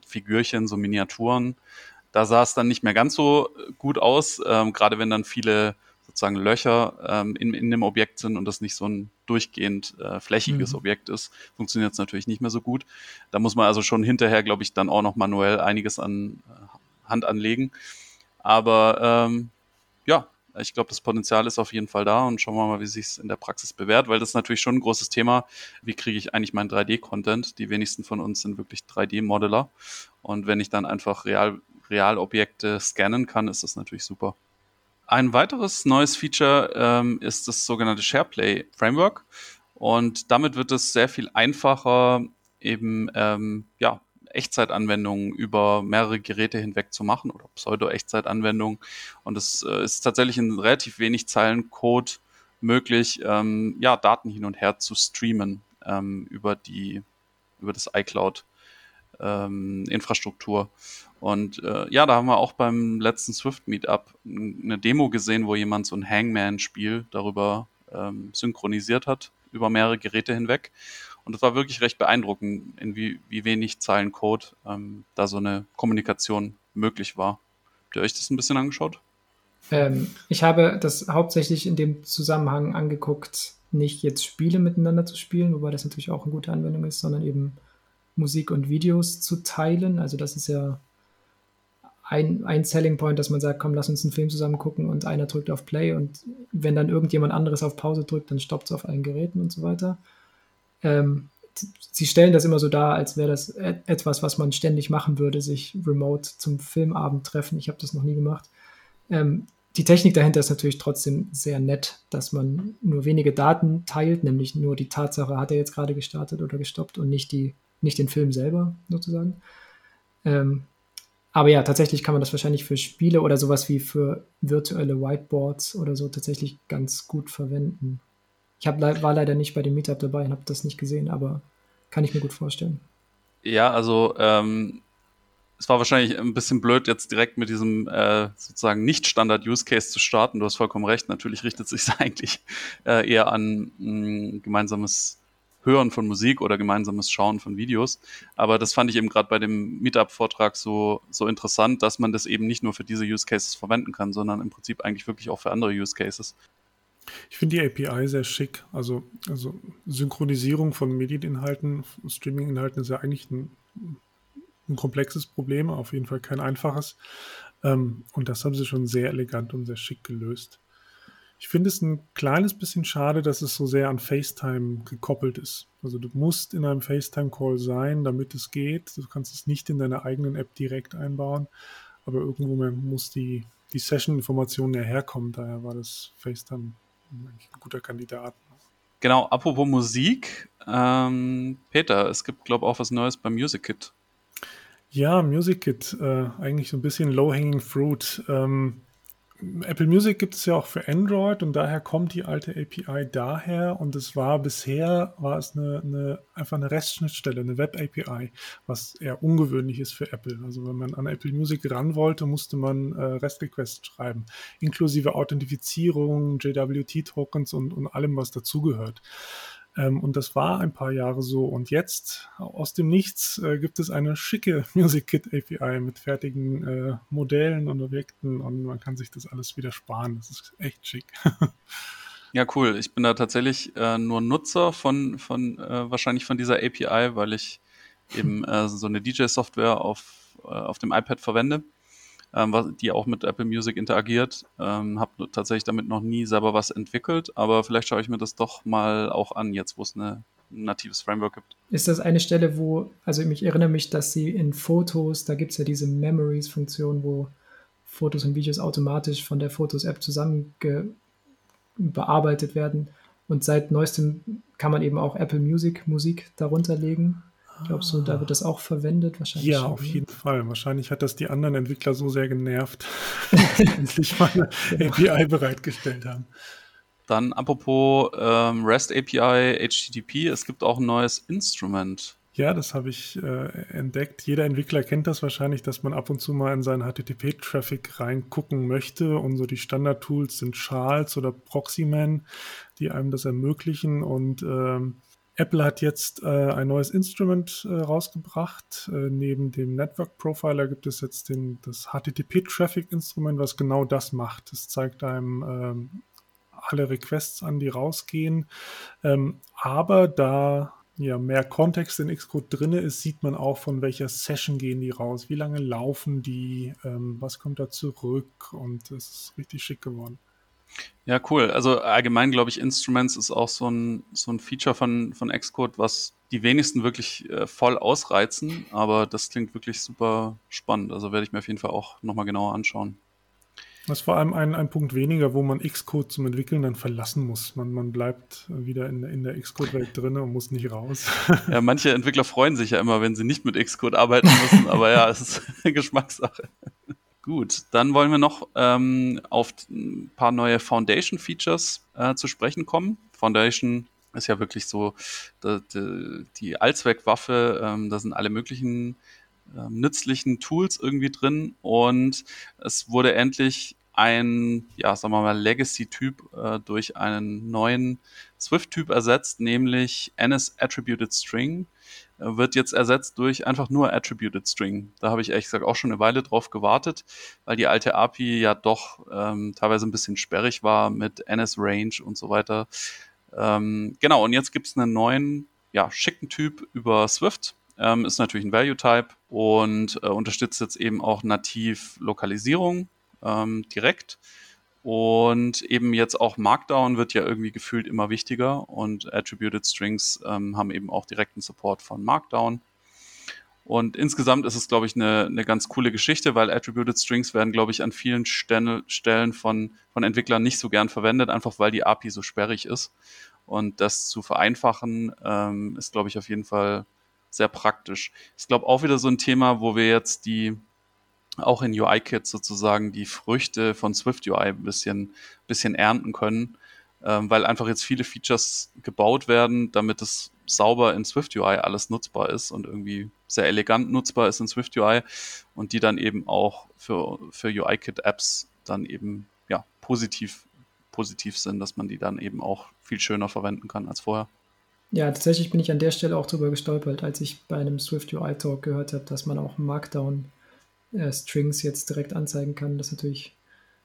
Figürchen, so Miniaturen. Da sah es dann nicht mehr ganz so gut aus, ähm, gerade wenn dann viele sozusagen Löcher ähm, in, in dem Objekt sind und das nicht so ein durchgehend äh, flächiges mhm. Objekt ist, funktioniert es natürlich nicht mehr so gut. Da muss man also schon hinterher, glaube ich, dann auch noch manuell einiges an äh, Hand anlegen. Aber ähm, ja, ich glaube, das Potenzial ist auf jeden Fall da und schauen wir mal, wie sich es in der Praxis bewährt, weil das ist natürlich schon ein großes Thema. Wie kriege ich eigentlich meinen 3D-Content? Die wenigsten von uns sind wirklich 3D-Modeler. Und wenn ich dann einfach Real, Realobjekte scannen kann, ist das natürlich super. Ein weiteres neues Feature ähm, ist das sogenannte SharePlay Framework. Und damit wird es sehr viel einfacher, eben ähm, ja, Echtzeitanwendungen über mehrere Geräte hinweg zu machen oder Pseudo-Echtzeitanwendungen. Und es äh, ist tatsächlich in relativ wenig Zeilen Code möglich, ähm, ja, Daten hin und her zu streamen ähm, über die, über das iCloud. Ähm, Infrastruktur. Und äh, ja, da haben wir auch beim letzten Swift Meetup eine Demo gesehen, wo jemand so ein Hangman-Spiel darüber ähm, synchronisiert hat, über mehrere Geräte hinweg. Und es war wirklich recht beeindruckend, in wie, wie wenig Zeilen Code ähm, da so eine Kommunikation möglich war. Habt ihr euch das ein bisschen angeschaut? Ähm, ich habe das hauptsächlich in dem Zusammenhang angeguckt, nicht jetzt Spiele miteinander zu spielen, wobei das natürlich auch eine gute Anwendung ist, sondern eben Musik und Videos zu teilen. Also das ist ja ein, ein Selling Point, dass man sagt, komm, lass uns einen Film zusammen gucken und einer drückt auf Play und wenn dann irgendjemand anderes auf Pause drückt, dann stoppt es auf allen Geräten und so weiter. Ähm, sie stellen das immer so dar, als wäre das etwas, was man ständig machen würde, sich remote zum Filmabend treffen. Ich habe das noch nie gemacht. Ähm, die Technik dahinter ist natürlich trotzdem sehr nett, dass man nur wenige Daten teilt, nämlich nur die Tatsache, hat er jetzt gerade gestartet oder gestoppt und nicht, die, nicht den Film selber sozusagen. Ähm, aber ja, tatsächlich kann man das wahrscheinlich für Spiele oder sowas wie für virtuelle Whiteboards oder so tatsächlich ganz gut verwenden. Ich hab, war leider nicht bei dem Meetup dabei und habe das nicht gesehen, aber kann ich mir gut vorstellen. Ja, also ähm, es war wahrscheinlich ein bisschen blöd, jetzt direkt mit diesem äh, sozusagen Nicht-Standard-Use-Case zu starten. Du hast vollkommen recht. Natürlich richtet sich es eigentlich äh, eher an mh, gemeinsames Hören von Musik oder gemeinsames Schauen von Videos. Aber das fand ich eben gerade bei dem Meetup-Vortrag so, so interessant, dass man das eben nicht nur für diese Use Cases verwenden kann, sondern im Prinzip eigentlich wirklich auch für andere Use Cases. Ich finde die API sehr schick. Also, also Synchronisierung von Medieninhalten, Streaming-Inhalten ist ja eigentlich ein, ein, komplexes Problem, auf jeden Fall kein einfaches. Ähm, und das haben sie schon sehr elegant und sehr schick gelöst. Ich finde es ein kleines bisschen schade, dass es so sehr an FaceTime gekoppelt ist. Also du musst in einem FaceTime-Call sein, damit es geht. Du kannst es nicht in deiner eigenen App direkt einbauen, aber irgendwo muss die, die Session-Information ja herkommen. Daher war das FaceTime ein guter Kandidat. Genau, apropos Musik, ähm, Peter, es gibt, glaube ich, auch was Neues beim Music Kit. Ja, Music Kit, äh, eigentlich so ein bisschen low-hanging fruit. Ähm, Apple Music gibt es ja auch für Android und daher kommt die alte API daher und es war bisher, war es eine, eine einfach eine REST-Schnittstelle, eine Web-API, was eher ungewöhnlich ist für Apple. Also wenn man an Apple Music ran wollte, musste man äh, REST-Requests schreiben, inklusive Authentifizierung, JWT-Tokens und, und allem, was dazugehört. Ähm, und das war ein paar Jahre so. Und jetzt, aus dem Nichts, äh, gibt es eine schicke Music Kit API mit fertigen äh, Modellen und Objekten und man kann sich das alles wieder sparen. Das ist echt schick. Ja, cool. Ich bin da tatsächlich äh, nur Nutzer von, von wahrscheinlich von dieser API, weil ich eben so eine DJ-Software auf, auf dem iPad verwende ähm, die auch mit Apple Music interagiert. Ähm, habe tatsächlich damit noch nie selber was entwickelt, aber vielleicht schaue ich mir das doch mal auch an, jetzt wo es ein natives Framework gibt. Ist das eine Stelle, wo, also ich erinnere mich, dass sie in Fotos, da gibt es ja diese Memories-Funktion, wo Fotos und Videos automatisch von der Fotos-App zusammen bearbeitet werden. Und seit neuestem kann man eben auch Apple Music Musik darunter legen. Glaubst du, da wird das auch verwendet? Wahrscheinlich ja, schon, auf ne? jeden Fall. Wahrscheinlich hat das die anderen Entwickler so sehr genervt, dass sie endlich mal eine genau. API bereitgestellt haben. Dann apropos ähm, REST API, HTTP, es gibt auch ein neues Instrument. Ja, das habe ich äh, entdeckt. Jeder Entwickler kennt das wahrscheinlich, dass man ab und zu mal in seinen HTTP-Traffic reingucken möchte. Und so die Standard-Tools sind Charles oder Proxyman, die einem das ermöglichen. Und ähm, Apple hat jetzt äh, ein neues Instrument äh, rausgebracht. Äh, neben dem Network Profiler gibt es jetzt den, das HTTP Traffic Instrument, was genau das macht. Es zeigt einem ähm, alle Requests an, die rausgehen. Ähm, aber da ja, mehr Kontext in Xcode drin ist, sieht man auch, von welcher Session gehen die raus, wie lange laufen die, ähm, was kommt da zurück und es ist richtig schick geworden. Ja, cool. Also allgemein glaube ich, Instruments ist auch so ein, so ein Feature von, von Xcode, was die wenigsten wirklich äh, voll ausreizen, aber das klingt wirklich super spannend. Also werde ich mir auf jeden Fall auch nochmal genauer anschauen. Das ist vor allem ein, ein Punkt weniger, wo man Xcode zum Entwickeln dann verlassen muss. Man, man bleibt wieder in, in der Xcode-Welt drin und muss nicht raus. Ja, manche Entwickler freuen sich ja immer, wenn sie nicht mit Xcode arbeiten müssen, aber ja, es ist Geschmackssache. Gut, dann wollen wir noch ähm, auf ein paar neue Foundation-Features äh, zu sprechen kommen. Foundation ist ja wirklich so die, die, die Allzweckwaffe. Ähm, da sind alle möglichen ähm, nützlichen Tools irgendwie drin und es wurde endlich ein, ja, sagen wir mal, Legacy-Typ äh, durch einen neuen Swift-Typ ersetzt, nämlich NS Attributed String wird jetzt ersetzt durch einfach nur Attributed String. Da habe ich ehrlich gesagt auch schon eine Weile drauf gewartet, weil die alte API ja doch ähm, teilweise ein bisschen sperrig war mit NS-Range und so weiter. Ähm, genau, und jetzt gibt es einen neuen, ja, schicken Typ über Swift. Ähm, ist natürlich ein Value-Type und äh, unterstützt jetzt eben auch nativ Lokalisierung ähm, direkt. Und eben jetzt auch Markdown wird ja irgendwie gefühlt immer wichtiger und Attributed Strings ähm, haben eben auch direkten Support von Markdown. Und insgesamt ist es, glaube ich, eine, eine ganz coole Geschichte, weil Attributed Strings werden, glaube ich, an vielen Stellen von, von Entwicklern nicht so gern verwendet, einfach weil die API so sperrig ist. Und das zu vereinfachen, ähm, ist, glaube ich, auf jeden Fall sehr praktisch. Ist, glaube auch wieder so ein Thema, wo wir jetzt die, auch in UI-Kit sozusagen die Früchte von Swift UI ein bisschen, bisschen ernten können, ähm, weil einfach jetzt viele Features gebaut werden, damit es sauber in Swift UI alles nutzbar ist und irgendwie sehr elegant nutzbar ist in Swift UI und die dann eben auch für, für UI-Kit-Apps dann eben ja, positiv, positiv sind, dass man die dann eben auch viel schöner verwenden kann als vorher. Ja, tatsächlich bin ich an der Stelle auch drüber gestolpert, als ich bei einem Swift UI Talk gehört habe, dass man auch Markdown äh, Strings jetzt direkt anzeigen kann. Das ist natürlich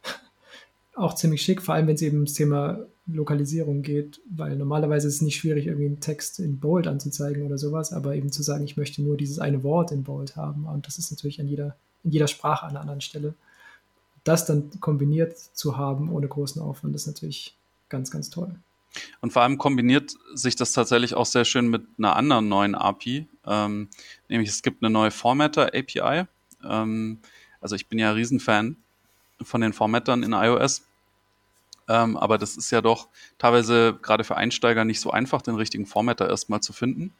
auch ziemlich schick, vor allem wenn es eben ums Thema Lokalisierung geht, weil normalerweise ist es nicht schwierig, irgendwie einen Text in Bold anzuzeigen oder sowas, aber eben zu sagen, ich möchte nur dieses eine Wort in Bold haben. Und das ist natürlich an jeder, in jeder Sprache an einer anderen Stelle. Das dann kombiniert zu haben ohne großen Aufwand, ist natürlich ganz, ganz toll. Und vor allem kombiniert sich das tatsächlich auch sehr schön mit einer anderen neuen API. Ähm, nämlich es gibt eine neue Formatter API. Ähm, also ich bin ja Riesenfan von den Formattern in iOS. Ähm, aber das ist ja doch teilweise gerade für Einsteiger nicht so einfach, den richtigen Formatter erstmal zu finden.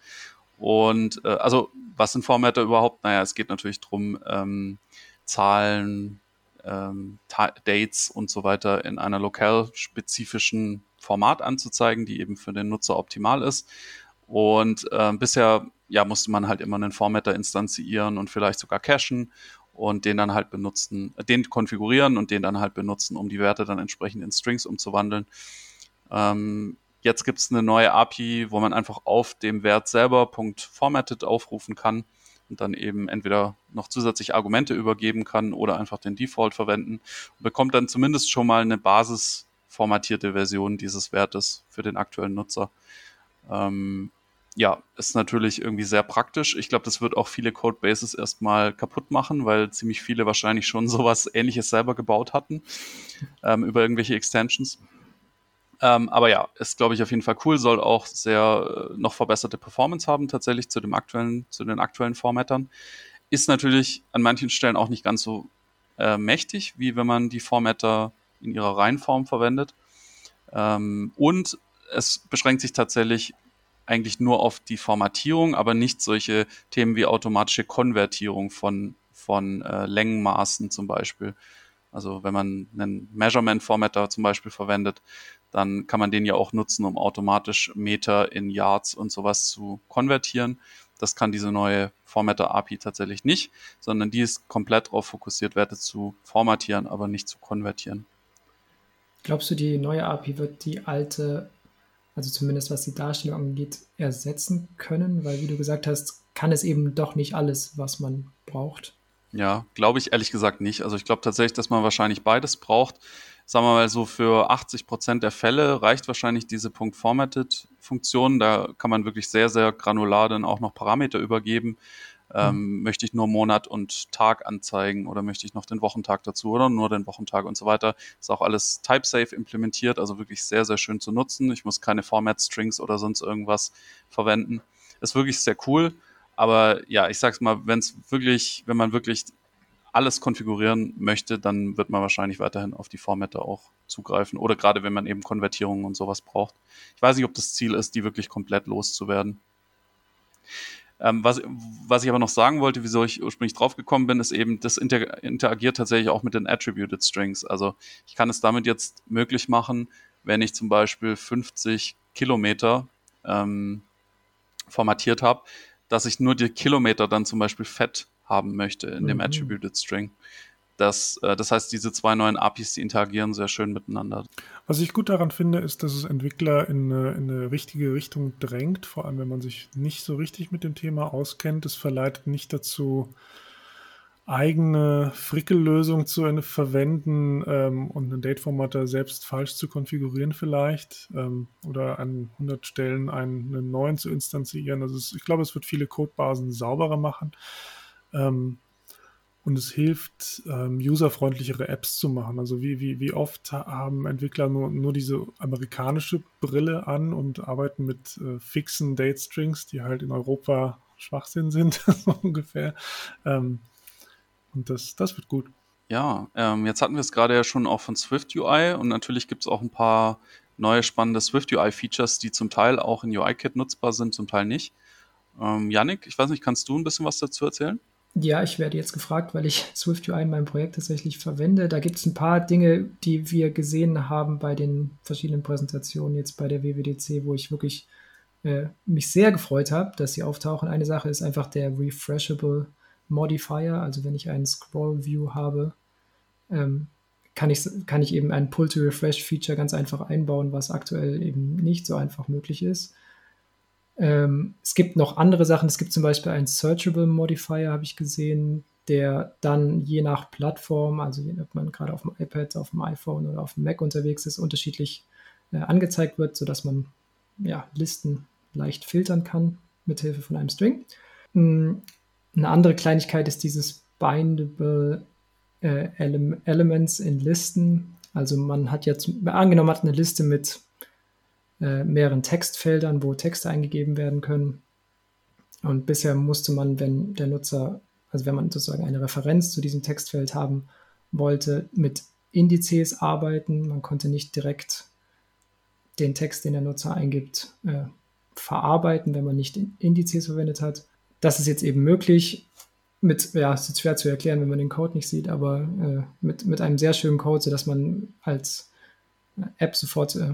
Und äh, also, was sind Formatter überhaupt? Naja, es geht natürlich darum, ähm, Zahlen, ähm, Dates und so weiter in einer lokal spezifischen Format anzuzeigen, die eben für den Nutzer optimal ist. Und äh, bisher ja, musste man halt immer einen Formatter instanzieren und vielleicht sogar cachen und den dann halt benutzen, äh, den konfigurieren und den dann halt benutzen, um die Werte dann entsprechend in Strings umzuwandeln. Ähm, jetzt gibt es eine neue API, wo man einfach auf dem Wert selber .formatted aufrufen kann und dann eben entweder noch zusätzlich Argumente übergeben kann oder einfach den Default verwenden und bekommt dann zumindest schon mal eine basisformatierte Version dieses Wertes für den aktuellen Nutzer. Ähm, ja, ist natürlich irgendwie sehr praktisch. Ich glaube, das wird auch viele Codebases erstmal kaputt machen, weil ziemlich viele wahrscheinlich schon sowas ähnliches selber gebaut hatten ähm, über irgendwelche Extensions. Ähm, aber ja, ist, glaube ich, auf jeden Fall cool, soll auch sehr äh, noch verbesserte Performance haben, tatsächlich zu dem aktuellen, zu den aktuellen Formattern. Ist natürlich an manchen Stellen auch nicht ganz so äh, mächtig, wie wenn man die Formatter in ihrer Reihenform verwendet. Ähm, und es beschränkt sich tatsächlich eigentlich nur auf die Formatierung, aber nicht solche Themen wie automatische Konvertierung von, von äh, Längenmaßen zum Beispiel. Also wenn man einen Measurement Formatter zum Beispiel verwendet, dann kann man den ja auch nutzen, um automatisch Meter in Yards und sowas zu konvertieren. Das kann diese neue Formatter API tatsächlich nicht, sondern die ist komplett darauf fokussiert, Werte zu formatieren, aber nicht zu konvertieren. Glaubst du, die neue API wird die alte, also zumindest was die Darstellung angeht, ersetzen können? Weil, wie du gesagt hast, kann es eben doch nicht alles, was man braucht. Ja, glaube ich ehrlich gesagt nicht. Also ich glaube tatsächlich, dass man wahrscheinlich beides braucht. Sagen wir mal so, für 80 Prozent der Fälle reicht wahrscheinlich diese Punkt Formatted Funktion. Da kann man wirklich sehr, sehr granular dann auch noch Parameter übergeben. Ähm, mhm. Möchte ich nur Monat und Tag anzeigen oder möchte ich noch den Wochentag dazu oder nur den Wochentag und so weiter. Ist auch alles type-safe implementiert, also wirklich sehr, sehr schön zu nutzen. Ich muss keine Format-Strings oder sonst irgendwas verwenden. Ist wirklich sehr cool. Aber ja, ich sag's mal, wenn es wirklich, wenn man wirklich alles konfigurieren möchte, dann wird man wahrscheinlich weiterhin auf die Formatte auch zugreifen. Oder gerade wenn man eben Konvertierungen und sowas braucht. Ich weiß nicht, ob das Ziel ist, die wirklich komplett loszuwerden. Ähm, was, was ich aber noch sagen wollte, wieso ich ursprünglich draufgekommen bin, ist eben, das inter interagiert tatsächlich auch mit den Attributed Strings. Also ich kann es damit jetzt möglich machen, wenn ich zum Beispiel 50 Kilometer ähm, formatiert habe, dass ich nur die Kilometer dann zum Beispiel fett haben möchte in mhm. dem Attributed String. Das, äh, das heißt, diese zwei neuen APIs, die interagieren sehr schön miteinander. Was ich gut daran finde, ist, dass es Entwickler in eine, in eine richtige Richtung drängt, vor allem wenn man sich nicht so richtig mit dem Thema auskennt. Es verleitet nicht dazu, eigene Frickellösung zu verwenden ähm, und einen Date-Formatter selbst falsch zu konfigurieren vielleicht ähm, oder an 100 Stellen einen, einen neuen zu instanzieren. Also es, ich glaube, es wird viele Codebasen sauberer machen ähm, und es hilft, ähm, userfreundlichere Apps zu machen. Also wie, wie, wie oft haben Entwickler nur, nur diese amerikanische Brille an und arbeiten mit äh, fixen Date-Strings, die halt in Europa Schwachsinn sind, so ungefähr. Ähm, und das, das wird gut. Ja, ähm, jetzt hatten wir es gerade ja schon auch von Swift UI und natürlich gibt es auch ein paar neue spannende Swift UI-Features, die zum Teil auch in UIKit nutzbar sind, zum Teil nicht. Ähm, Yannick, ich weiß nicht, kannst du ein bisschen was dazu erzählen? Ja, ich werde jetzt gefragt, weil ich Swift UI in meinem Projekt tatsächlich verwende. Da gibt es ein paar Dinge, die wir gesehen haben bei den verschiedenen Präsentationen jetzt bei der WWDC, wo ich wirklich äh, mich sehr gefreut habe, dass sie auftauchen. Eine Sache ist einfach der Refreshable Modifier, also wenn ich einen Scroll View habe, ähm, kann, ich, kann ich eben ein Pull-to-Refresh-Feature ganz einfach einbauen, was aktuell eben nicht so einfach möglich ist. Ähm, es gibt noch andere Sachen. Es gibt zum Beispiel einen Searchable Modifier, habe ich gesehen, der dann je nach Plattform, also ob man gerade auf dem iPad, auf dem iPhone oder auf dem Mac unterwegs ist, unterschiedlich äh, angezeigt wird, sodass man ja, Listen leicht filtern kann mit Hilfe von einem String. Hm, eine andere Kleinigkeit ist dieses Bindable äh, Ele Elements in Listen. Also man hat jetzt, angenommen hat eine Liste mit äh, mehreren Textfeldern, wo Texte eingegeben werden können. Und bisher musste man, wenn der Nutzer, also wenn man sozusagen eine Referenz zu diesem Textfeld haben wollte, mit Indizes arbeiten. Man konnte nicht direkt den Text, den der Nutzer eingibt, äh, verarbeiten, wenn man nicht Indizes verwendet hat. Das ist jetzt eben möglich. Mit, ja, es ist schwer zu erklären, wenn man den Code nicht sieht, aber äh, mit, mit einem sehr schönen Code, sodass man als App sofort äh,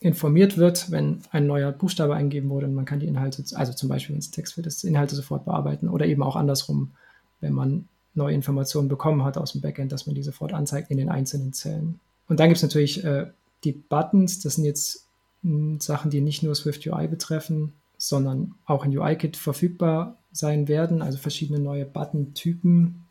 informiert wird, wenn ein neuer Buchstabe eingegeben wurde und man kann die Inhalte, also zum Beispiel, wenn es Textfeld ist, Inhalte sofort bearbeiten oder eben auch andersrum, wenn man neue Informationen bekommen hat aus dem Backend, dass man die sofort anzeigt in den einzelnen Zellen. Und dann gibt es natürlich äh, die Buttons, das sind jetzt hm, Sachen, die nicht nur Swift UI betreffen, sondern auch in UIKit verfügbar sein werden, also verschiedene neue Button-Typen.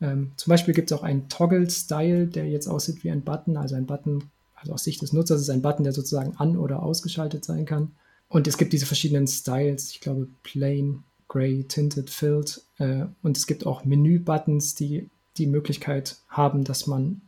Ähm, zum Beispiel gibt es auch einen Toggle-Style, der jetzt aussieht wie ein Button, also ein Button also aus Sicht des Nutzers ist ein Button, der sozusagen an- oder ausgeschaltet sein kann. Und es gibt diese verschiedenen Styles, ich glaube Plain, Gray, Tinted, Filled. Äh, und es gibt auch Menü-Buttons, die die Möglichkeit haben, dass man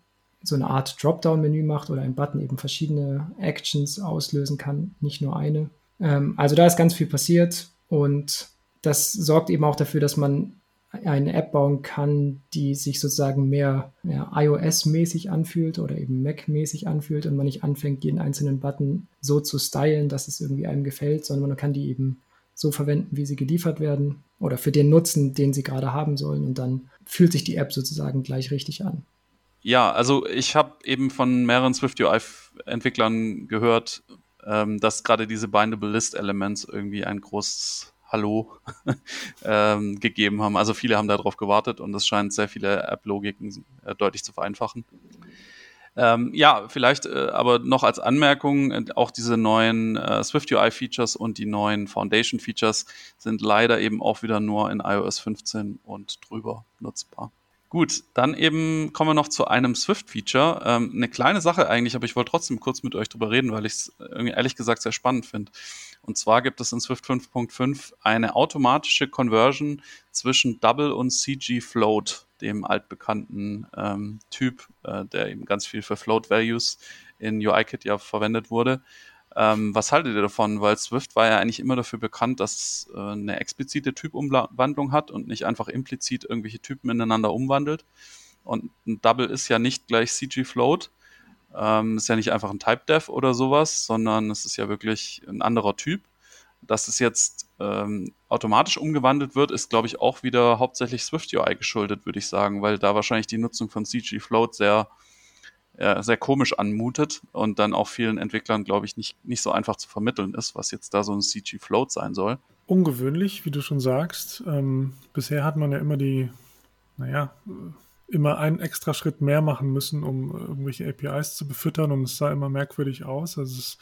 so eine Art Dropdown-Menü macht oder ein Button eben verschiedene Actions auslösen kann, nicht nur eine. Ähm, also da ist ganz viel passiert und das sorgt eben auch dafür, dass man eine App bauen kann, die sich sozusagen mehr ja, iOS-mäßig anfühlt oder eben Mac-mäßig anfühlt und man nicht anfängt, jeden einzelnen Button so zu stylen, dass es irgendwie einem gefällt, sondern man kann die eben so verwenden, wie sie geliefert werden oder für den Nutzen, den sie gerade haben sollen und dann fühlt sich die App sozusagen gleich richtig an. Ja, also ich habe eben von mehreren Swift UI-Entwicklern gehört, ähm, dass gerade diese Bindable List Elements irgendwie ein großes Hallo ähm, gegeben haben. Also viele haben darauf gewartet und es scheint sehr viele App-Logiken äh, deutlich zu vereinfachen. Ähm, ja, vielleicht äh, aber noch als Anmerkung, äh, auch diese neuen äh, Swift UI-Features und die neuen Foundation-Features sind leider eben auch wieder nur in iOS 15 und drüber nutzbar. Gut, dann eben kommen wir noch zu einem Swift-Feature. Ähm, eine kleine Sache eigentlich, aber ich wollte trotzdem kurz mit euch drüber reden, weil ich es ehrlich gesagt sehr spannend finde. Und zwar gibt es in Swift 5.5 eine automatische Conversion zwischen Double und CG Float, dem altbekannten ähm, Typ, äh, der eben ganz viel für Float Values in UIKit ja verwendet wurde. Ähm, was haltet ihr davon? Weil Swift war ja eigentlich immer dafür bekannt, dass es äh, eine explizite Typumwandlung hat und nicht einfach implizit irgendwelche Typen ineinander umwandelt. Und ein Double ist ja nicht gleich CG Float. Ähm, ist ja nicht einfach ein Type-Dev oder sowas, sondern es ist ja wirklich ein anderer Typ. Dass es jetzt ähm, automatisch umgewandelt wird, ist, glaube ich, auch wieder hauptsächlich Swift UI geschuldet, würde ich sagen, weil da wahrscheinlich die Nutzung von CG Float sehr, äh, sehr komisch anmutet und dann auch vielen Entwicklern, glaube ich, nicht, nicht so einfach zu vermitteln ist, was jetzt da so ein CG Float sein soll. Ungewöhnlich, wie du schon sagst. Ähm, bisher hat man ja immer die, naja, immer einen extra Schritt mehr machen müssen, um äh, irgendwelche APIs zu befüttern und es sah immer merkwürdig aus. Also es ist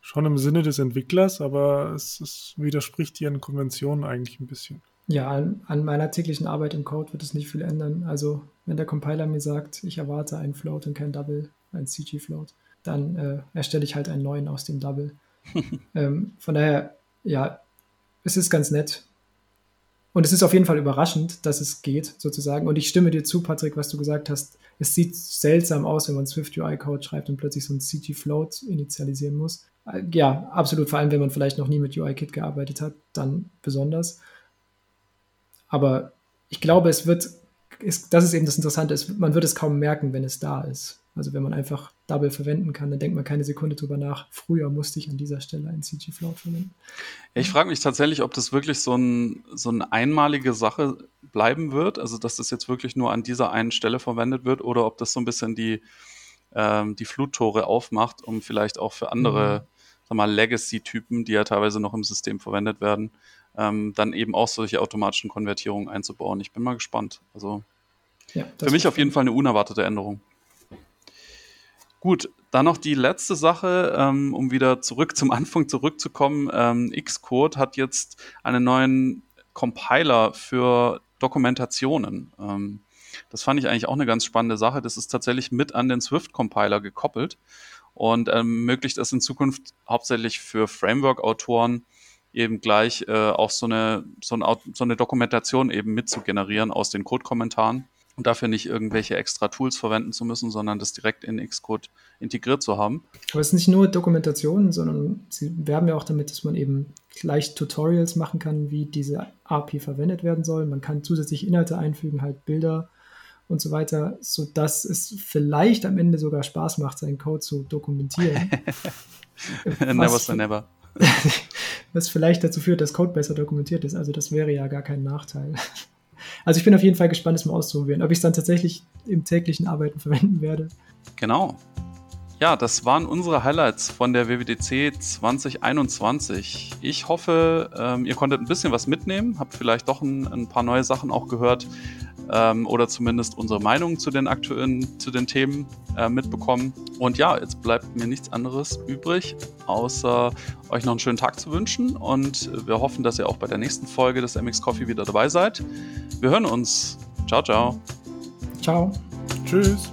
schon im Sinne des Entwicklers, aber es, es widerspricht ihren Konventionen eigentlich ein bisschen. Ja, an, an, meiner täglichen Arbeit im Code wird es nicht viel ändern. Also wenn der Compiler mir sagt, ich erwarte einen Float und kein Double, ein CG-Float, dann äh, erstelle ich halt einen neuen aus dem Double. ähm, von daher, ja, es ist ganz nett. Und es ist auf jeden Fall überraschend, dass es geht, sozusagen. Und ich stimme dir zu, Patrick, was du gesagt hast. Es sieht seltsam aus, wenn man Swift UI-Code schreibt und plötzlich so ein CG-Float initialisieren muss. Äh, ja, absolut. Vor allem, wenn man vielleicht noch nie mit UI-Kit gearbeitet hat, dann besonders. Aber ich glaube, es wird, ist, das ist eben das Interessante, ist, man wird es kaum merken, wenn es da ist. Also wenn man einfach Double verwenden kann, dann denkt man keine Sekunde drüber nach. Früher musste ich an dieser Stelle einen CG Float verwenden. Ich frage mich tatsächlich, ob das wirklich so, ein, so eine einmalige Sache bleiben wird, also dass das jetzt wirklich nur an dieser einen Stelle verwendet wird oder ob das so ein bisschen die, ähm, die Fluttore aufmacht, um vielleicht auch für andere mhm. Legacy-Typen, die ja teilweise noch im System verwendet werden, ähm, dann eben auch solche automatischen Konvertierungen einzubauen. Ich bin mal gespannt. Also ja, für mich auf jeden Fall eine unerwartete Änderung. Gut, dann noch die letzte Sache, ähm, um wieder zurück zum Anfang zurückzukommen. Ähm, Xcode hat jetzt einen neuen Compiler für Dokumentationen. Ähm, das fand ich eigentlich auch eine ganz spannende Sache. Das ist tatsächlich mit an den Swift-Compiler gekoppelt und ermöglicht es in Zukunft hauptsächlich für Framework-Autoren eben gleich äh, auch so eine, so, ein, so eine Dokumentation eben mit zu generieren aus den Code-Kommentaren und dafür nicht irgendwelche extra Tools verwenden zu müssen, sondern das direkt in Xcode integriert zu haben. Aber es ist nicht nur Dokumentation, sondern sie werben ja auch damit, dass man eben gleich Tutorials machen kann, wie diese API verwendet werden soll. Man kann zusätzlich Inhalte einfügen, halt Bilder und so weiter, sodass es vielleicht am Ende sogar Spaß macht, seinen Code zu dokumentieren. never say never. was vielleicht dazu führt, dass Code besser dokumentiert ist. Also das wäre ja gar kein Nachteil. Also ich bin auf jeden Fall gespannt, es mal auszuprobieren. Ob ich es dann tatsächlich im täglichen Arbeiten verwenden werde. Genau. Ja, das waren unsere Highlights von der WWDC 2021. Ich hoffe, ähm, ihr konntet ein bisschen was mitnehmen, habt vielleicht doch ein, ein paar neue Sachen auch gehört ähm, oder zumindest unsere Meinung zu den aktuellen, zu den Themen äh, mitbekommen. Und ja, jetzt bleibt mir nichts anderes übrig, außer euch noch einen schönen Tag zu wünschen und wir hoffen, dass ihr auch bei der nächsten Folge des MX Coffee wieder dabei seid. Wir hören uns. Ciao, ciao. Ciao. Tschüss.